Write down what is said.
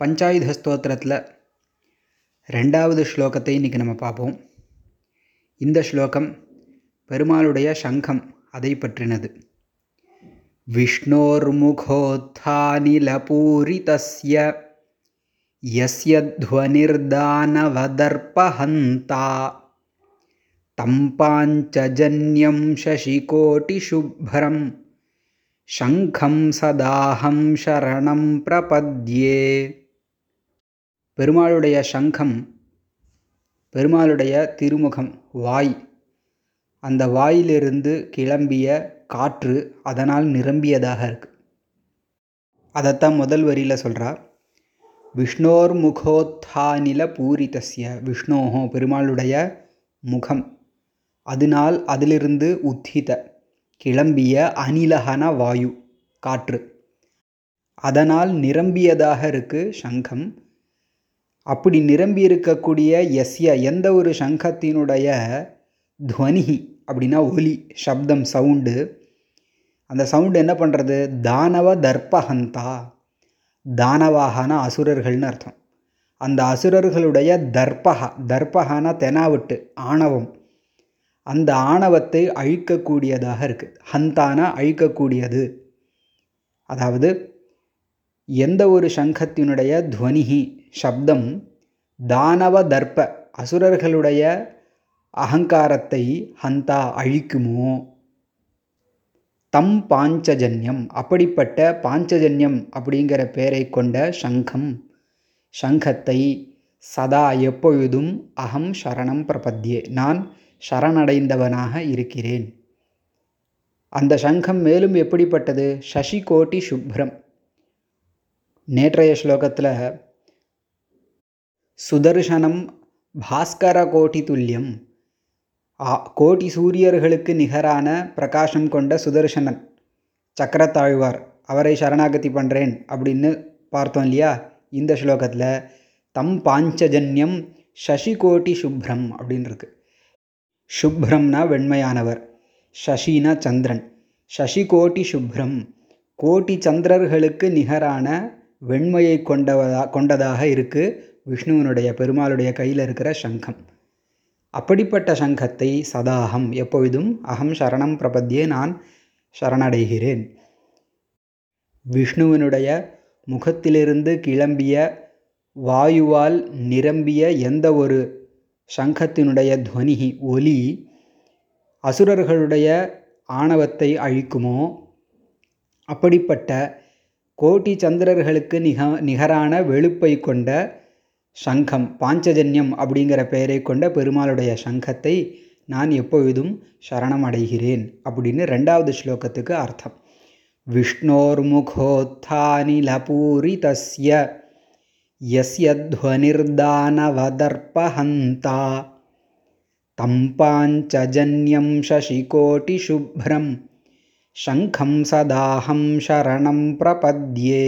பஞ்சாயுத ஸ்தோத்திரத்தில் ரெண்டாவது ஸ்லோகத்தை இன்றைக்கி நம்ம பார்ப்போம் இந்த ஸ்லோகம் பெருமாளுடைய சங்கம் அதை பற்றினது விஷ்ணோர்முகோத்தானிலபூரிதஸ்ய யஸ்ய ध्वनिर्दानवदर्पहन्ता तं पाञ्चजन्यं शशिकोटिशुभ्रं சங்கம் சதாஹம் சரணம் பிரபத்யே பெருமாளுடைய சங்கம் பெருமாளுடைய திருமுகம் வாய். அந்த வாயிலிருந்து கிளம்பிய காற்று அதனால் நிரம்பியதாக இருக்கு. அதைத்தான் முதல் வரியில் சொல்கிறார் விஷ்ணோர் முகோத்தானில பூரிதஸ்ய விஷ்ணோஹோ பெருமாளுடைய முகம். அதனால் அதிலிருந்து உத்தித கிளம்பிய அனிலகன வாயு காற்று. அதனால் நிரம்பியதாக இருக்கு சங்கம். அப்படி நிரம்பி இருக்கக்கூடிய எஸ்ய எந்த ஒரு சங்கத்தினுடைய துவனி அப்படின்னா ஒலி சப்தம் சவுண்டு அந்த சவுண்டு என்ன பண்ணுறது தானவ தர்பஹந்தா தானவாகனா அசுரர்கள்னு அர்த்தம். அந்த அசுரர்களுடைய தர்ப்பகா தர்ப்பகான தெனாவட்டு ஆணவம். அந்த ஆணவத்தை அழிக்கக்கூடியதாக இருக்குது ஹந்தானா அழிக்கக்கூடியது. அதாவது எந்த ஒரு சங்கத்தினுடைய துவனிகி சப்தம் தானவ தர்ப்ப அசுரர்களுடைய அகங்காரத்தை ஹந்தா அழிக்குமோ? தம் பாஞ்சஜன்யம். அப்படிப்பட்ட பாஞ்சஜன்யம் அப்படிங்கிற பெயரை கொண்ட சங்கம் சங்கத்தை சதா எப்பொழுதும் அகம் சரணம் பிரபத்தியே. நான் சரணடைந்தவனாக இருக்கிறேன். அந்த சங்கம் மேலும் எப்படிப்பட்டது? சசிகோட்டி சுப்ரம். நேற்றைய ஸ்லோகத்தில் சுதர்சனம் பாஸ்கர கோட்டி துல்லியம். கோட்டி சூரியர்களுக்கு நிகரான பிரகாசம் கொண்ட சுதர்சனன் சக்கரத்தாழ்வார். அவரை சரணாகதி பண்ணுறேன் அப்படின்னு பார்த்தோம் இல்லையா? இந்த ஸ்லோகத்தில் தம் பாஞ்சஜன்யம் சசிகோட்டி சுப்ரம் அப்படின்னு இருக்கு சுப்ரம்னா வெண்மையானவர் சசினா சந்திரன். சசிகோட்டி சுப்ரம் கோட்டி சந்திரர்களுக்கு நிகரான வெண்மையை கொண்டவதா கொண்டதாக இருக்குது விஷ்ணுவினுடைய பெருமாளுடைய கையில் இருக்கிற சங்கம். அப்படிப்பட்ட சங்கத்தை சதாகம் எப்பொழுதும் அகம் சரணம் பிரபத்தியே நான் சரணடைகிறேன். விஷ்ணுவினுடைய முகத்திலிருந்து கிளம்பிய வாயுவால் நிரம்பிய எந்த ஒரு சங்கத்தினுடைய துவனி ஒலி அசுரர்களுடைய ஆணவத்தை அழிக்குமோ? அப்படிப்பட்ட கோட்டி சந்திரர்களுக்கு நிக நிகரான வெளுப்பை கொண்ட சங்கம் பாஞ்சஜன்யம் அப்படிங்கிற பெயரை கொண்ட பெருமாளுடைய சங்கத்தை நான் எப்பொழுதும் சரணம் அடைகிறேன் அப்படின்னு ரெண்டாவது ஸ்லோகத்துக்கு அர்த்தம் விஷ்ணோர்முகோத்தானிலபூரிதஸ்ய யஸ்ய ध्वनिर्दानवदर्पहन्ता तं पाञ्चजन्यं शशिकोटिशुभ्रं शङ्खं सदाहं शरणं प्रपद्ये